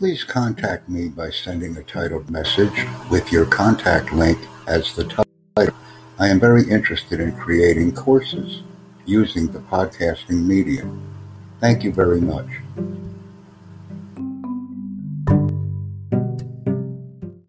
please contact me by sending a titled message with your contact link as the title. I am very interested in creating courses using the podcasting medium. Thank you very much.